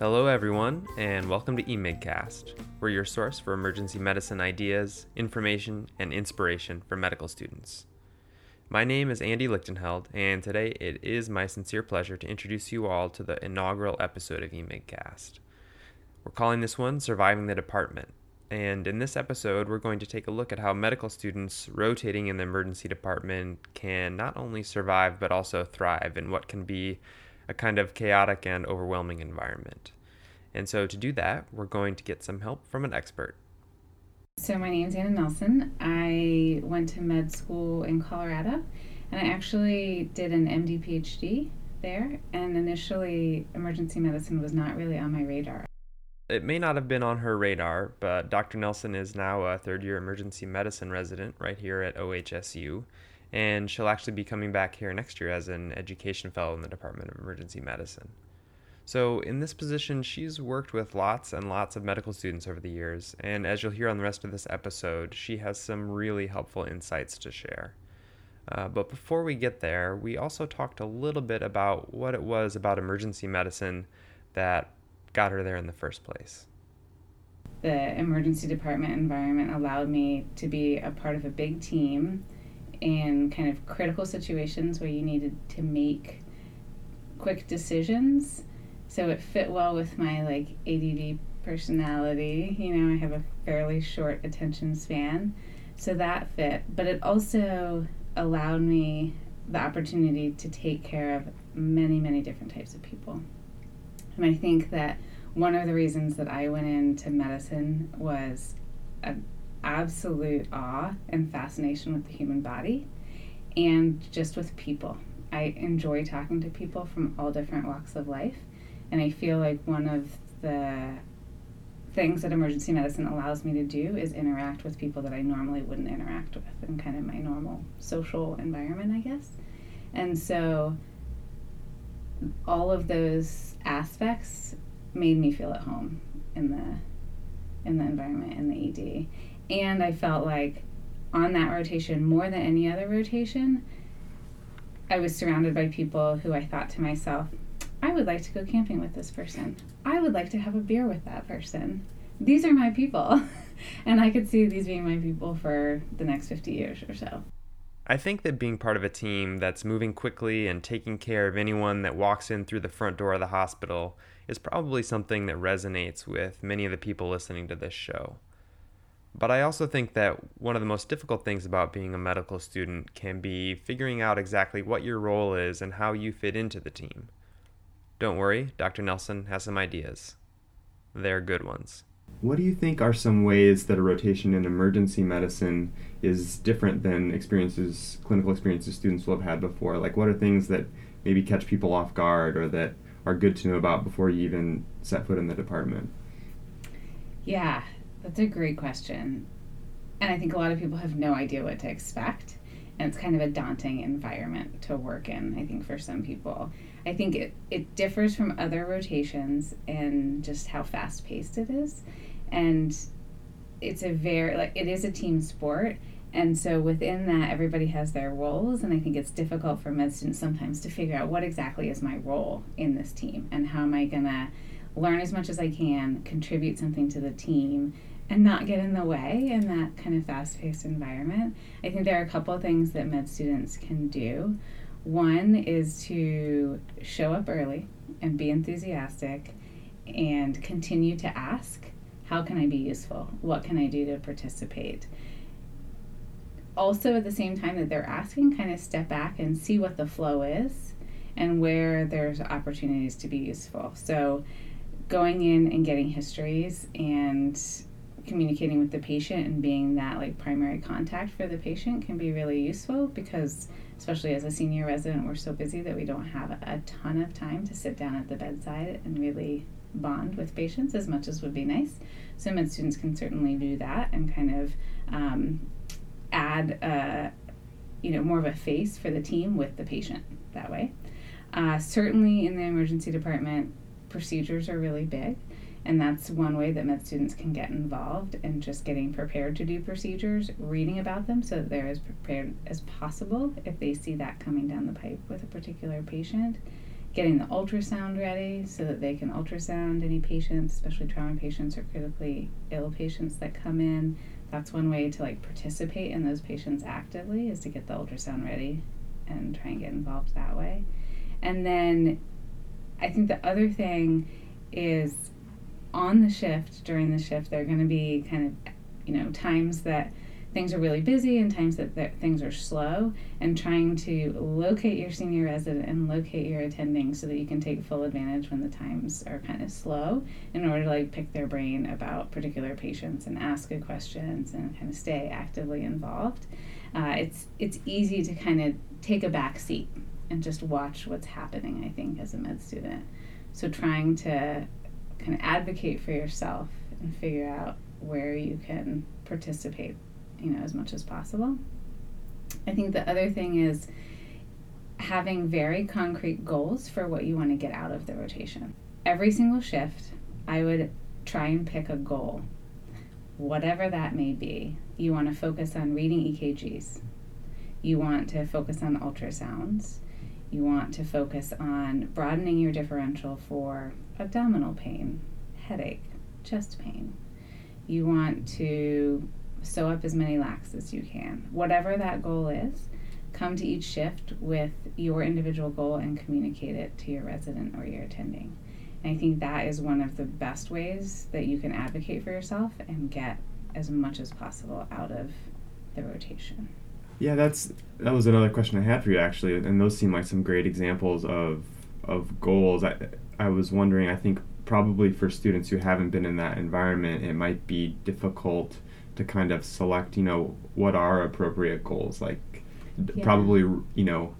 Hello, everyone, and welcome to eMigCast. We're your source for emergency medicine ideas, information, and inspiration for medical students. My name is Andy Lichtenheld, and today it is my sincere pleasure to introduce you all to the inaugural episode of eMigCast. We're calling this one Surviving the Department, and in this episode, we're going to take a look at how medical students rotating in the emergency department can not only survive but also thrive in what can be a kind of chaotic and overwhelming environment. And so, to do that, we're going to get some help from an expert. So, my name is Anna Nelson. I went to med school in Colorado and I actually did an MD PhD there. And initially, emergency medicine was not really on my radar. It may not have been on her radar, but Dr. Nelson is now a third year emergency medicine resident right here at OHSU and she'll actually be coming back here next year as an education fellow in the Department of Emergency Medicine. So, in this position, she's worked with lots and lots of medical students over the years, and as you'll hear on the rest of this episode, she has some really helpful insights to share. Uh, but before we get there, we also talked a little bit about what it was about emergency medicine that got her there in the first place. The emergency department environment allowed me to be a part of a big team in kind of critical situations where you needed to make quick decisions. So it fit well with my like ADD personality. You know, I have a fairly short attention span. So that fit. But it also allowed me the opportunity to take care of many, many different types of people. And I think that one of the reasons that I went into medicine was a absolute awe and fascination with the human body and just with people. I enjoy talking to people from all different walks of life, and I feel like one of the things that emergency medicine allows me to do is interact with people that I normally wouldn't interact with in kind of my normal social environment, I guess. And so all of those aspects made me feel at home in the in the environment in the ED and I felt like on that rotation, more than any other rotation, I was surrounded by people who I thought to myself, I would like to go camping with this person. I would like to have a beer with that person. These are my people. and I could see these being my people for the next 50 years or so. I think that being part of a team that's moving quickly and taking care of anyone that walks in through the front door of the hospital is probably something that resonates with many of the people listening to this show. But I also think that one of the most difficult things about being a medical student can be figuring out exactly what your role is and how you fit into the team. Don't worry, Dr. Nelson has some ideas. They're good ones. What do you think are some ways that a rotation in emergency medicine is different than experiences, clinical experiences students will have had before? Like, what are things that maybe catch people off guard or that are good to know about before you even set foot in the department? Yeah, that's a great question. And I think a lot of people have no idea what to expect. And it's kind of a daunting environment to work in, I think, for some people. I think it, it differs from other rotations in just how fast paced it is. And it's a very, like, it is a team sport. And so within that, everybody has their roles. And I think it's difficult for med students sometimes to figure out what exactly is my role in this team and how am I going to learn as much as I can, contribute something to the team, and not get in the way in that kind of fast paced environment. I think there are a couple things that med students can do. One is to show up early and be enthusiastic and continue to ask, How can I be useful? What can I do to participate? Also, at the same time that they're asking, kind of step back and see what the flow is and where there's opportunities to be useful. So, going in and getting histories and communicating with the patient and being that like primary contact for the patient can be really useful because especially as a senior resident we're so busy that we don't have a ton of time to sit down at the bedside and really bond with patients as much as would be nice. So med students can certainly do that and kind of um, add a, you know more of a face for the team with the patient that way. Uh, certainly in the emergency department procedures are really big and that's one way that med students can get involved in just getting prepared to do procedures, reading about them so that they're as prepared as possible if they see that coming down the pipe with a particular patient. getting the ultrasound ready so that they can ultrasound any patients, especially trauma patients or critically ill patients that come in. That's one way to like participate in those patients actively is to get the ultrasound ready and try and get involved that way. And then I think the other thing is on the shift during the shift there are going to be kind of you know times that things are really busy and times that things are slow and trying to locate your senior resident and locate your attending so that you can take full advantage when the times are kind of slow in order to like pick their brain about particular patients and ask good questions and kind of stay actively involved. Uh, it's it's easy to kind of take a back seat and just watch what's happening i think as a med student. So trying to kind of advocate for yourself and figure out where you can participate you know as much as possible. I think the other thing is having very concrete goals for what you want to get out of the rotation. Every single shift i would try and pick a goal whatever that may be. You want to focus on reading ekgs you want to focus on ultrasounds. You want to focus on broadening your differential for abdominal pain headache chest pain you want to sew up as many lacs as you can. Whatever that goal is, come to each shift with your individual goal and communicate it to your resident or your attending. And I think that is one of the best ways that you can advocate for yourself and get as much as possible out of the rotation. Yeah, that's that was another question I had for you actually, and those seem like some great examples of of goals. I I was wondering, I think probably for students who haven't been in that environment, it might be difficult to kind of select, you know, what are appropriate goals. Like, yeah. probably, you know,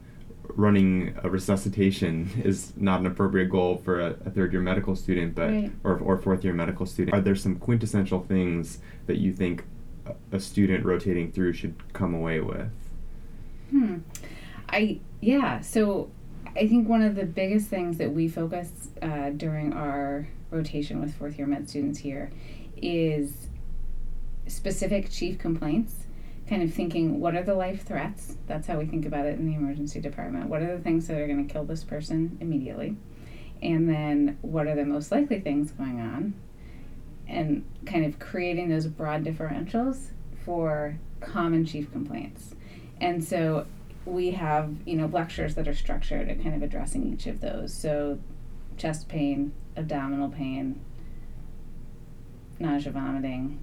running a resuscitation is not an appropriate goal for a, a third year medical student, but right. or, or fourth year medical student. Are there some quintessential things that you think a, a student rotating through should come away with? Hmm. I yeah. So I think one of the biggest things that we focus uh, during our rotation with fourth year med students here is specific chief complaints, kind of thinking what are the life threats? That's how we think about it in the emergency department. What are the things that are going to kill this person immediately? And then what are the most likely things going on? And kind of creating those broad differentials for common chief complaints. And so we have you know lectures that are structured at kind of addressing each of those. So chest pain, abdominal pain, nausea, vomiting,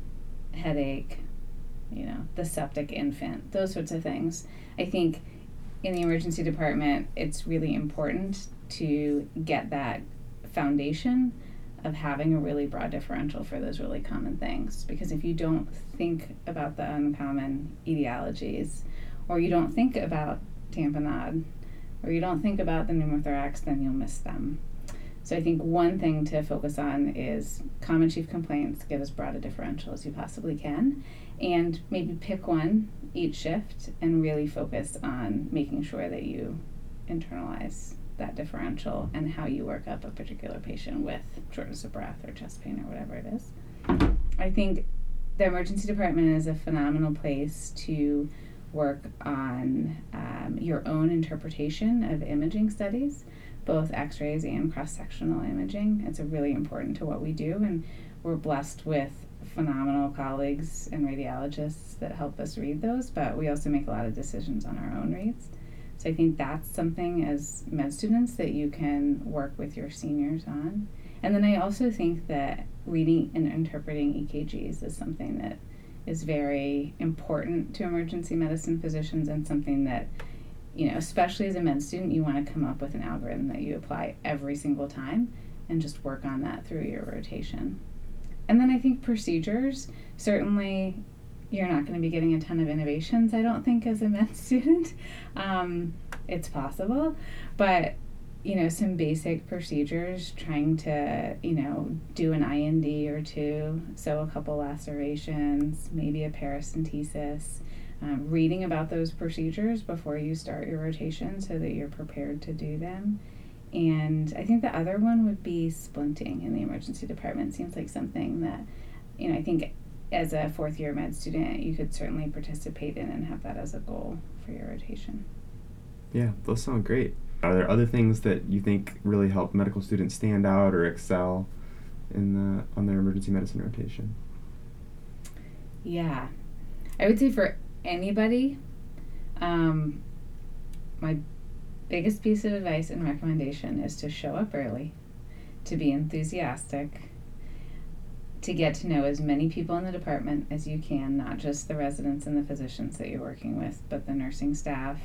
headache, you know, the septic infant, those sorts of things. I think in the emergency department, it's really important to get that foundation of having a really broad differential for those really common things. Because if you don't think about the uncommon etiologies, or you don't think about tamponade, or you don't think about the pneumothorax, then you'll miss them. So I think one thing to focus on is common chief complaints, get as broad a differential as you possibly can, and maybe pick one each shift and really focus on making sure that you internalize that differential and how you work up a particular patient with shortness of breath or chest pain or whatever it is. I think the emergency department is a phenomenal place to work on um, your own interpretation of imaging studies, both x rays and cross sectional imaging. It's really important to what we do, and we're blessed with phenomenal colleagues and radiologists that help us read those, but we also make a lot of decisions on our own reads. So I think that's something as med students that you can work with your seniors on. And then I also think that reading and interpreting EKGs is something that is very important to emergency medicine physicians and something that you know especially as a med student you want to come up with an algorithm that you apply every single time and just work on that through your rotation. And then i think procedures certainly you're not going to be getting a ton of intubations i don't think as a med student. Um, it's possible but you know, some basic procedures, trying to, you know, do an I&D or two, sew a couple lacerations, maybe a paracentesis, um, reading about those procedures before you start your rotation so that you're prepared to do them. And I think the other one would be splinting in the emergency department. Seems like something that, you know, I think as a fourth year med student, you could certainly participate in and have that as a goal for your rotation. Yeah, those sound great. Are there other things that you think really help medical students stand out or excel in the on their emergency medicine rotation? Yeah, I would say for anybody, um, my biggest piece of advice and recommendation is to show up early, to be enthusiastic, to get to know as many people in the department as you can, not just the residents and the physicians that you're working with, but the nursing staff,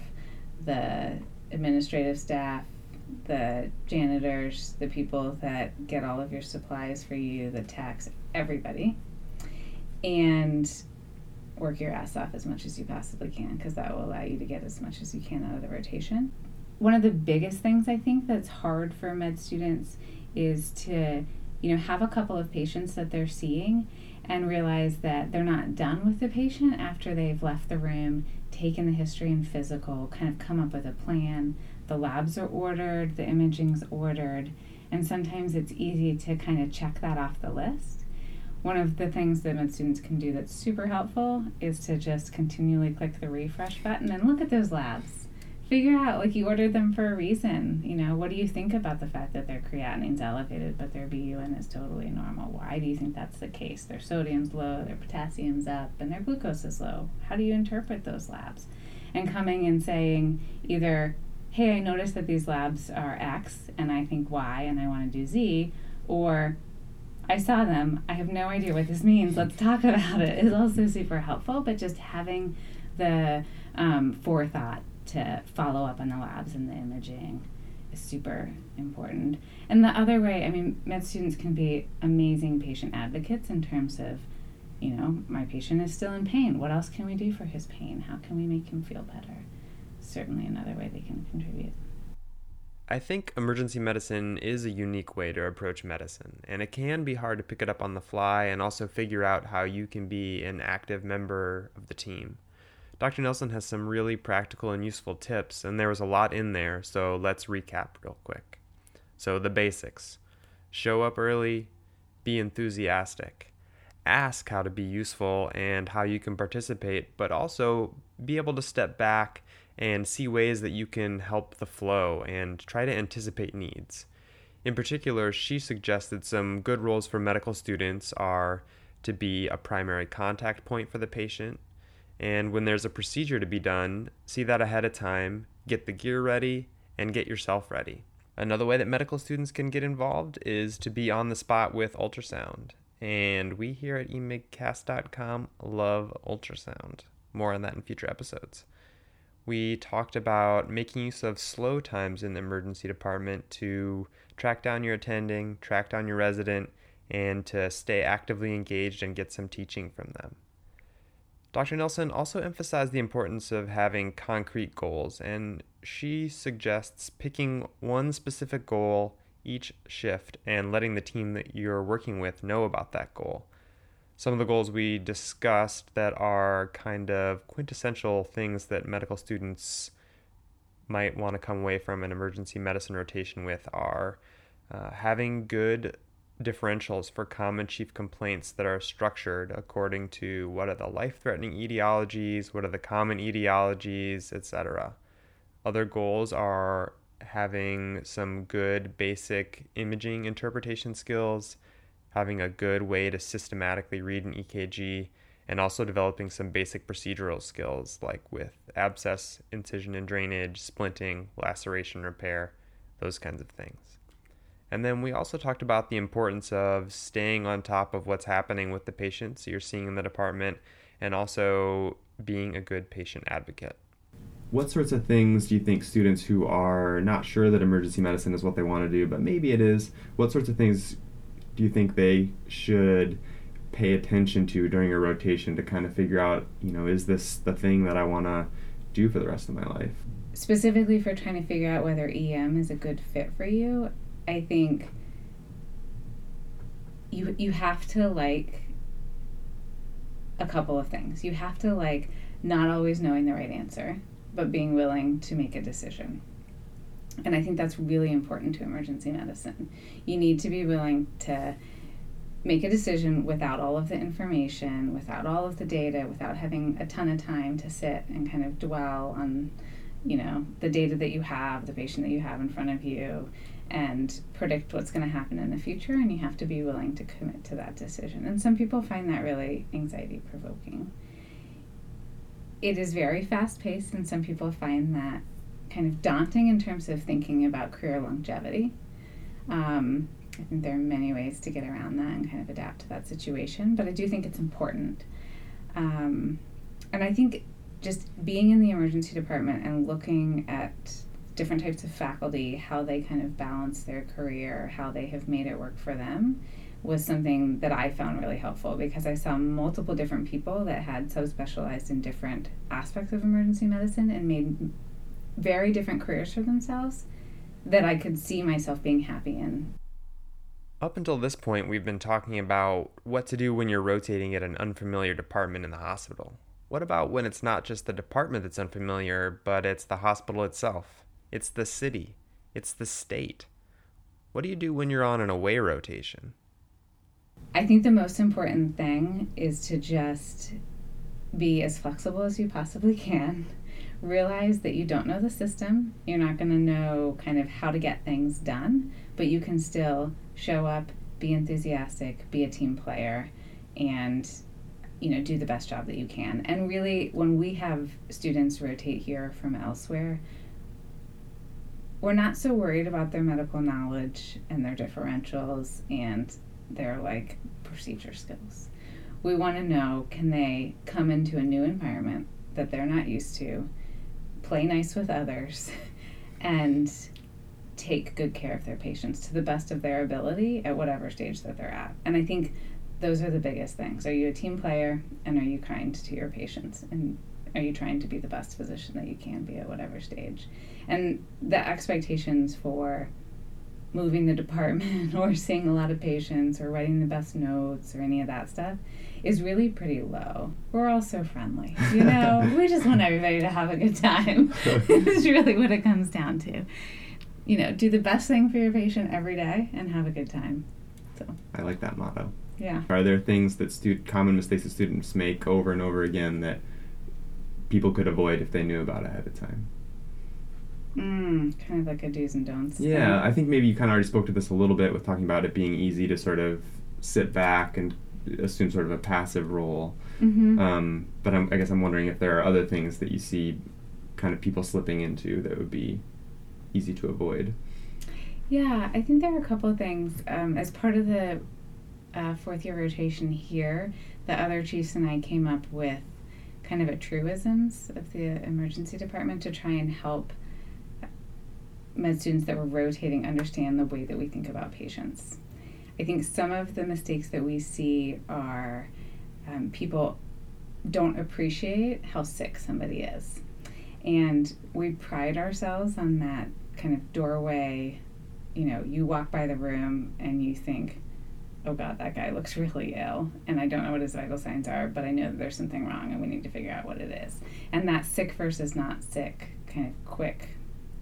the administrative staff, the janitors, the people that get all of your supplies for you, the tax, everybody. And work your ass off as much as you possibly can because that will allow you to get as much as you can out of the rotation. One of the biggest things I think that's hard for med students is to, you know, have a couple of patients that they're seeing and realize that they're not done with the patient after they've left the room, taken the history and physical, kind of come up with a plan. The labs are ordered, the imaging's ordered, and sometimes it's easy to kind of check that off the list one of the things that med students can do that's super helpful is to just continually click the refresh button and look at those labs. Figure out, like, you ordered them for a reason. You know, what do you think about the fact that their creatinine's elevated but their BUN is totally normal? Why do you think that's the case? Their sodium's low, their potassium's up, and their glucose is low. How do you interpret those labs? And coming and saying either, hey, I noticed that these labs are X and I think Y and I want to do Z, or I saw them. I have no idea what this means. Let's talk about it. Is also super helpful, but just having the um, forethought to follow up on the labs and the imaging is super important. And the other way, I mean, med students can be amazing patient advocates in terms of, you know, my patient is still in pain. What else can we do for his pain? How can we make him feel better? Certainly another way they can contribute. I think emergency medicine is a unique way to approach medicine, and it can be hard to pick it up on the fly and also figure out how you can be an active member of the team. Dr. Nelson has some really practical and useful tips, and there was a lot in there, so let's recap real quick. So, the basics show up early, be enthusiastic, ask how to be useful and how you can participate, but also be able to step back and see ways that you can help the flow and try to anticipate needs. In particular, she suggested some good roles for medical students are to be a primary contact point for the patient, and when there's a procedure to be done, see that ahead of time, get the gear ready, and get yourself ready. Another way that medical students can get involved is to be on the spot with ultrasound. And we here at emigcast.com love ultrasound. More on that in future episodes we talked about making use of slow times in the emergency department to track down your attending, track down your resident, and to stay actively engaged and get some teaching from them. Dr. Nelson also emphasized the importance of having concrete goals, and she suggests picking one specific goal each shift and letting the team that you're working with know about that goal some of the goals we discussed that are kind of quintessential things that medical students might want to come away from an emergency medicine rotation with are uh, having good differentials for common chief complaints that are structured according to what are the life threatening etiologies, what are the common etiologies, etc. Other goals are having some good basic imaging interpretation skills, having a good way to systematically read an EKG, and also developing some basic procedural skills like with abscess, incision and drainage, splinting, laceration repair, those kinds of things. And then we also talked about the importance of staying on top of what's happening with the patients you're seeing in the department and also being a good patient advocate. What sorts of things do you think students who are not sure that emergency medicine is what they want to do, but maybe it is, what sorts of things do you think they should pay attention to during a rotation to kind of figure out, you know, is this the thing that I want to do for the rest of my life? Specifically for trying to figure out whether EM is a good fit for you, I think you you have to like a couple of things. You have to like not always knowing the right answer, but being willing to make a decision. And I think that's really important to emergency medicine. You need to be willing to make a decision without all of the information, without all of the data, without having a ton of time to sit and kind of dwell on you know, the data that you have, the patient that you have in front of you, and predict what's going to happen in the future. And you have to be willing to commit to that decision. And some people find that really anxiety provoking. It is very fast paced, and some people find that kind of daunting in terms of thinking about career longevity. Um, I think there are many ways to get around that and kind of adapt to that situation, but I do think it's important. Um, and I think just being in the emergency department and looking at different types of faculty, how they kind of balance their career, how they have made it work for them, was something that I found really helpful because I saw multiple different people that had subspecialized in different aspects of emergency medicine and made very different careers for themselves that I could see myself being happy in. Up until this point, we've been talking about what to do when you're rotating at an unfamiliar department in the hospital. What about when it's not just the department that's unfamiliar, but it's the hospital itself? It's the city. It's the state. What do you do when you're on an away rotation? I think the most important thing is to just be as flexible as you possibly can realize that you don't know the system. You're not going to know kind of how to get things done, but you can still show up, be enthusiastic, be a team player, and you know do the best job that you can. And really, when we have students rotate here from elsewhere, we're not so worried about their medical knowledge and their differentials and their like procedure skills. We want to know can they come into a new environment that they're not used to play nice with others, and take good care of their patients to the best of their ability at whatever stage that they're at. And I think those are the biggest things. Are you a team player and are you kind to your patients? And are you trying to be the best physician that you can be at whatever stage? And the expectations for moving the department or seeing a lot of patients or writing the best notes or any of that stuff is really pretty low. We're all so friendly, you know. we just want everybody to have a good time. is really what it comes down to. You know, do the best thing for your patient every day and have a good time. So I like that motto. Yeah. Are there things that stu- common mistakes that students make over and over again that people could avoid if they knew about ahead of time? Mm, kind of like a do's and don'ts. Yeah, thing. I think maybe you kind of already spoke to this a little bit with talking about it being easy to sort of sit back and assume sort of a passive role. Mm-hmm. Um, but I'm, I guess I'm wondering if there are other things that you see kind of people slipping into that would be easy to avoid. Yeah, I think there are a couple of things. Um, as part of the uh, fourth year rotation here, the other chiefs and I came up with kind of a truisms of the emergency department to try and help med students that were rotating understand the way that we think about patients. I think some of the mistakes that we see are um, people don't appreciate how sick somebody is. And we pride ourselves on that kind of doorway. You know, you walk by the room and you think, oh God, that guy looks really ill. And I don't know what his vital signs are, but I know that there's something wrong and we need to figure out what it is. And that sick versus not sick kind of quick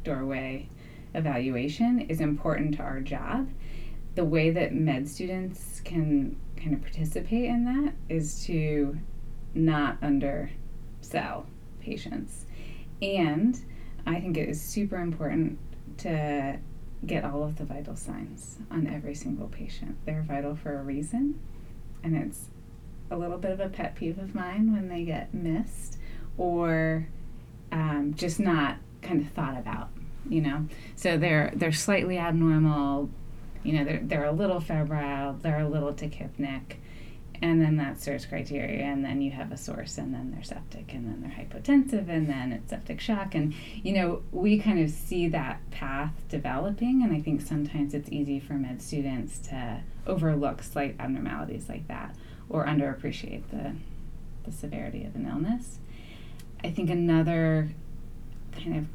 doorway evaluation is important to our job the way that med students can kind of participate in that is to not undersell patients. And I think it is super important to get all of the vital signs on every single patient. They're vital for a reason, and it's a little bit of a pet peeve of mine when they get missed or um, just not kind of thought about. You know, so they're they're slightly abnormal, you know, they're, they're a little febrile, they're a little tachypneic, and then that SIRS criteria, and then you have a source, and then they're septic, and then they're hypotensive, and then it's septic shock. And, you know, we kind of see that path developing, and I think sometimes it's easy for med students to overlook slight abnormalities like that or underappreciate the, the severity of an illness. I think another kind of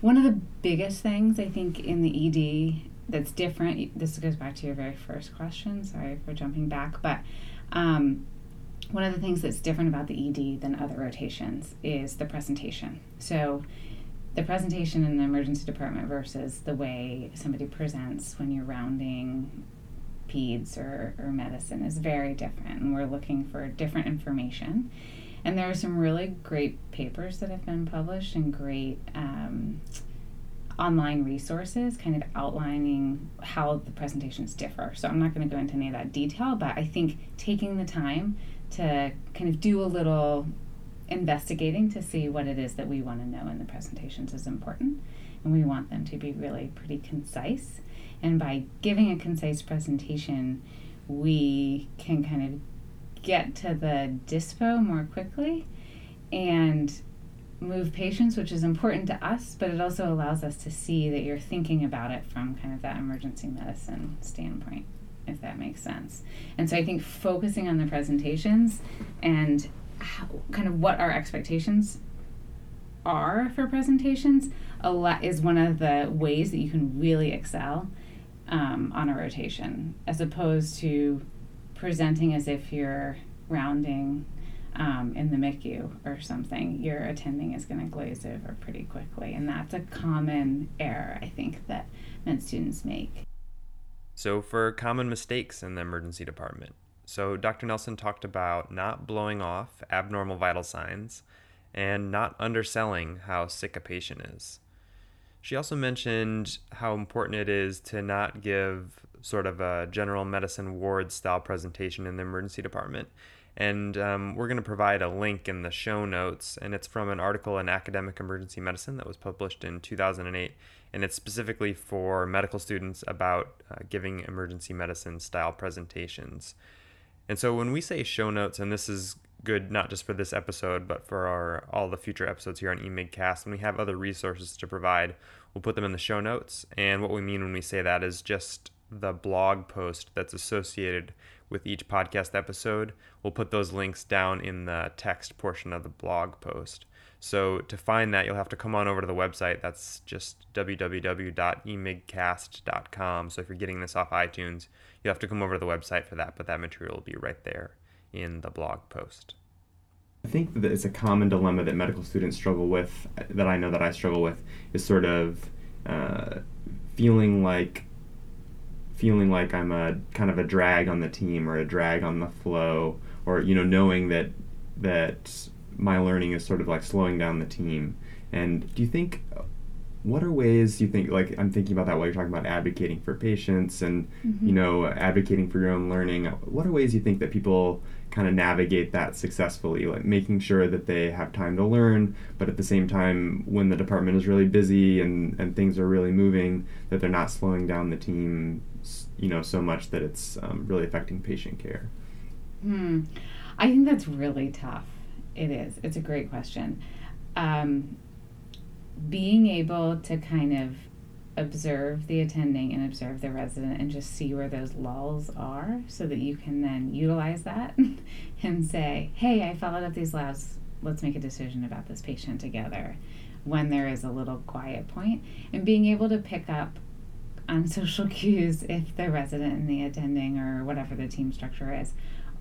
one of the biggest things I think in the ED that's different. This goes back to your very first question. Sorry for jumping back, but um, one of the things that's different about the ED than other rotations is the presentation. So, the presentation in the emergency department versus the way somebody presents when you're rounding peds or, or medicine is very different, and we're looking for different information. And there are some really great papers that have been published and great um, online resources kind of outlining how the presentations differ. So I'm not going to go into any of that detail, but I think taking the time to kind of do a little investigating to see what it is that we want to know in the presentations is important. And we want them to be really pretty concise. And by giving a concise presentation, we can kind of get to the dispo more quickly and move patients, which is important to us, but it also allows us to see that you're thinking about it from kind of that emergency medicine standpoint, if that makes sense. And so I think focusing on the presentations and how, kind of what our expectations are for presentations a lot is one of the ways that you can really excel um, on a rotation, as opposed to presenting as if you're rounding um, in the MICU or something, your attending is going to glaze over pretty quickly. And that's a common error, I think, that med students make. So, for common mistakes in the emergency department, so Dr. Nelson talked about not blowing off abnormal vital signs and not underselling how sick a patient is. She also mentioned how important it is to not give sort of a general medicine ward style presentation in the emergency department and um, we're going to provide a link in the show notes. And it's from an article in Academic Emergency Medicine that was published in 2008. And it's specifically for medical students about uh, giving emergency medicine style presentations. And so when we say show notes, and this is good not just for this episode, but for our all the future episodes here on eMigCast, when we have other resources to provide, we'll put them in the show notes. And what we mean when we say that is just the blog post that's associated with each podcast episode. We'll put those links down in the text portion of the blog post. So to find that, you'll have to come on over to the website. That's just www.emigcast.com. So if you're getting this off iTunes, you'll have to come over to the website for that, but that material will be right there in the blog post. I think that it's a common dilemma that medical students struggle with, that I know that I struggle with, is sort of uh, feeling like feeling like I'm a kind of a drag on the team or a drag on the flow, or you know, knowing that that my learning is sort of like slowing down the team. And do you think what are ways you think like i'm thinking about that while you're talking about advocating for patients and mm-hmm. you know advocating for your own learning what are ways you think that people kind of navigate that successfully like making sure that they have time to learn but at the same time when the department is really busy and and things are really moving that they're not slowing down the team you know so much that it's um, really affecting patient care hmm. i think that's really tough it is it's a great question um, being able to kind of observe the attending and observe the resident and just see where those lulls are so that you can then utilize that and say, hey, I followed up these labs. Let's make a decision about this patient together when there is a little quiet. And being able to pick up on social cues if the resident and the attending or whatever the team structure is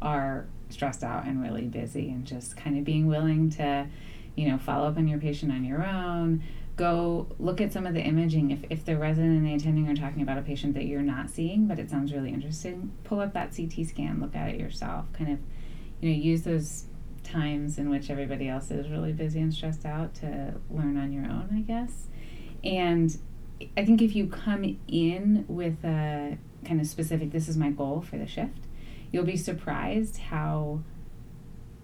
are stressed out and really busy and just kind of being willing to you know follow up on your patient on your own. Go look at some of the imaging. If, if the resident and the attending are talking about a patient that you're not seeing but it sounds really interesting pull up that ct scan look at it yourself kind of you know use those times in which everybody else is really busy and stressed out to learn on your own i guess. And i think if you come in with a kind of specific this is my goal for the shift you'll be surprised how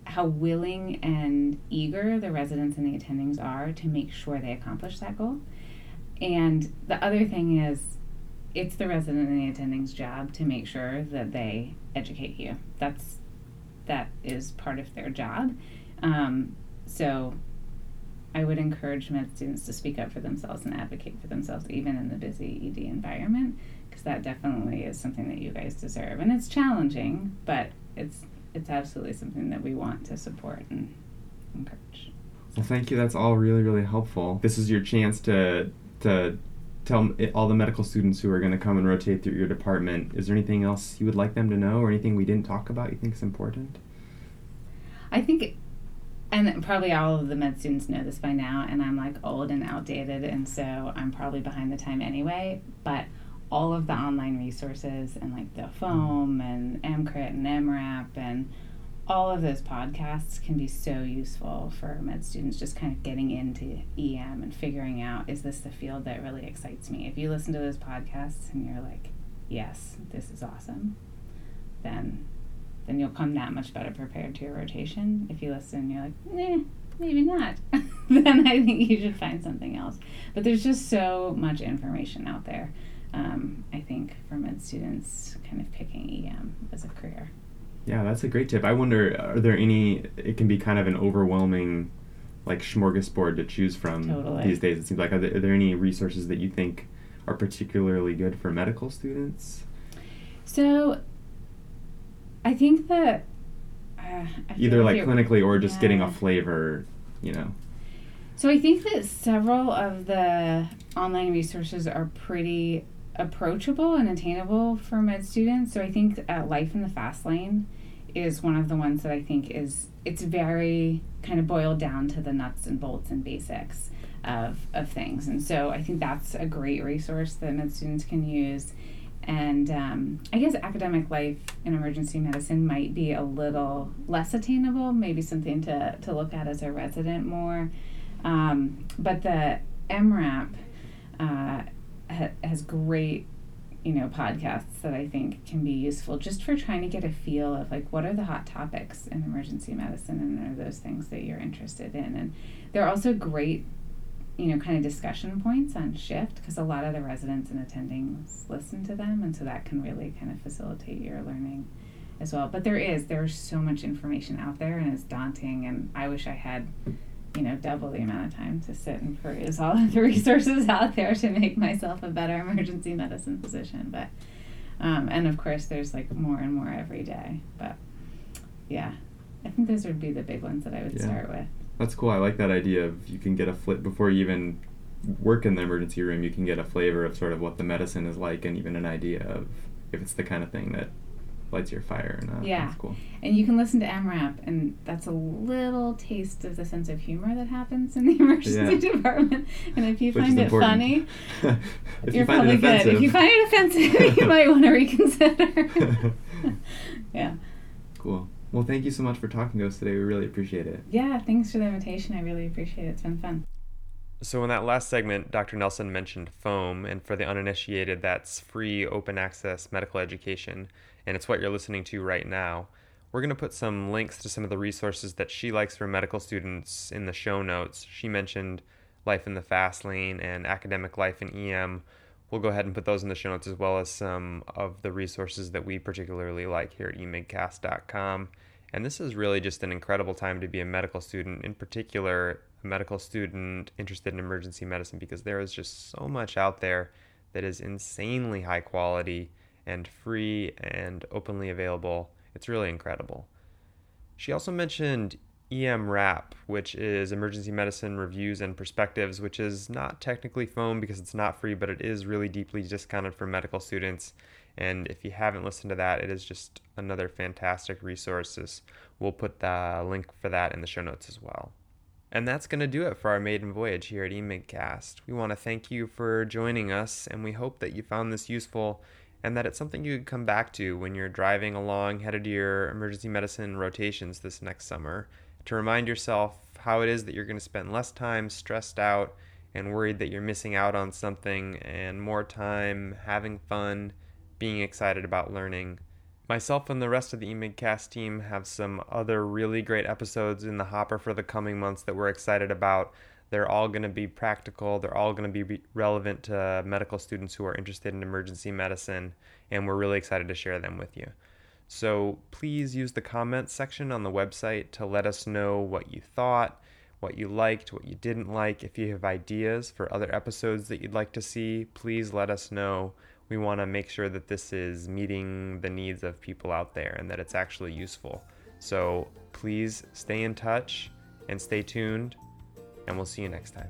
how willing and eager the residents and the attendings are to make sure they accomplish that goal. And the other thing is, it's the resident and the attending's job to make sure that they educate you. That's that is part of their job. Um, so I would encourage med students to speak up for themselves and advocate for themselves, even in the busy ED environment, because that definitely is something that you guys deserve. And it's challenging, but it's it's absolutely something that we want to support and encourage. Well, thank you. That's all really, really helpful. This is your chance to to tell eh, all the medical students who are going to come and rotate through your department. Is there anything else you would like them to know, or anything we didn't talk about you think is important? I think, and probably all of the med students know this by now, and I'm like old and outdated, and so I'm probably behind the time anyway. But all of the online resources and like the foam and EMCrit and EM:RAP and all of those podcasts can be so useful for med students just kind of getting into EM and figuring out is this the field that really excites me? If you listen to those podcasts and you're like, yes, this is awesome, then then you'll come that much better prepared to your rotation. If you listen and you're like, eh, maybe not, then I think you should find something else. But there's just so much information out there. Um, I think for med students, kind of picking EM as a career. Yeah, that's a great tip. I wonder, are there any? It can be kind of an overwhelming, like smorgasbord to choose from Totally. these days. It seems like are there, are there any resources that you think are particularly good for medical students? So, I think that uh, I Either like clinically or just getting a flavor, you know. So I think that several of the online resources are pretty approachable and attainable for med students. So I think uh, Life in the Fast Lane is one of the ones that I think is it's very kind of boiled down to the nuts and bolts and basics of of things. And so I think that's a great resource that med students can use. And um, I guess academic life in emergency medicine might be a little less attainable, maybe something to, to look at as a resident more. Um, but the EM:RAP uh, ha- has great, you know, podcasts that I think can be useful just for trying to get a feel of like what are the hot topics in emergency medicine and are those things that you're interested in. And they're also great, you know, kind of discussion points on shift because a lot of the residents and attendings listen to them, and so that can really kind of facilitate your learning as well. But there is there's so much information out there, and it's daunting. And I wish I had you know, double the amount of time to sit and peruse all of the resources out there to make myself a better emergency medicine physician. But, um, and of course, there's like more and more every day. But, yeah, I think those would be the big ones that I would Yeah. start with. That's cool. I like that idea of you can get a flip before you even work in the emergency room. You can get a flavor of sort of what the medicine is like, and even an idea of if it's the kind of thing that lights your fire or not. Yeah. That's cool. And you can listen to EM:RAP, and that's a little taste of the sense of humor that happens in the emergency Yeah. department. And if you Which find it important. funny, if you're you probably good. If you find it offensive, you might want to reconsider. yeah. Cool. Well, thank you so much for talking to us today. We really appreciate it. Yeah, thanks for the invitation. I really appreciate it. It's been fun. So, in that last segment, Dr. Nelson mentioned FOAM, and for the uninitiated, that's free open access medical education, and it's what you're listening to right now. We're going to put some links to some of the resources that she likes for medical students in the show notes. She mentioned Life in the Fast Lane and Academic Life in EM. We'll go ahead and put those in the show notes as well as some of the resources that we particularly like here at emigcast.com. And this is really just an incredible time to be a medical student, in particular, a medical student interested in emergency medicine, because there is just so much out there that is insanely high quality and free and openly available. It's really incredible. She also mentioned EM:RAP, which is Emergency Medicine Reviews and Perspectives, which is not technically foam because it's not free, but it is really deeply discounted for medical students. And if you haven't listened to that, it is just another fantastic resource. We'll put the link for that in the show notes as well. And that's going to do it for our maiden voyage here at eMigcast. We want to thank you for joining us, and we hope that you found this useful and that it's something you could come back to when you're driving along headed to your emergency medicine rotations this next summer to remind yourself how it is that you're going to spend less time stressed out and worried that you're missing out on something and more time having fun, being excited about learning. Myself and the rest of the eMigcast team have some other really great episodes in the hopper for the coming months that we're excited about. They're all going to be practical, they're all going to be re- relevant to medical students who are interested in emergency medicine, and we're really excited to share them with you. So please use the comments section on the website to let us know what you thought, what you liked, what you didn't like. If you have ideas for other episodes that you'd like to see, please let us know. We want to make sure that this is meeting the needs of people out there and that it's actually useful. So please stay in touch and stay tuned, and we'll see you next time.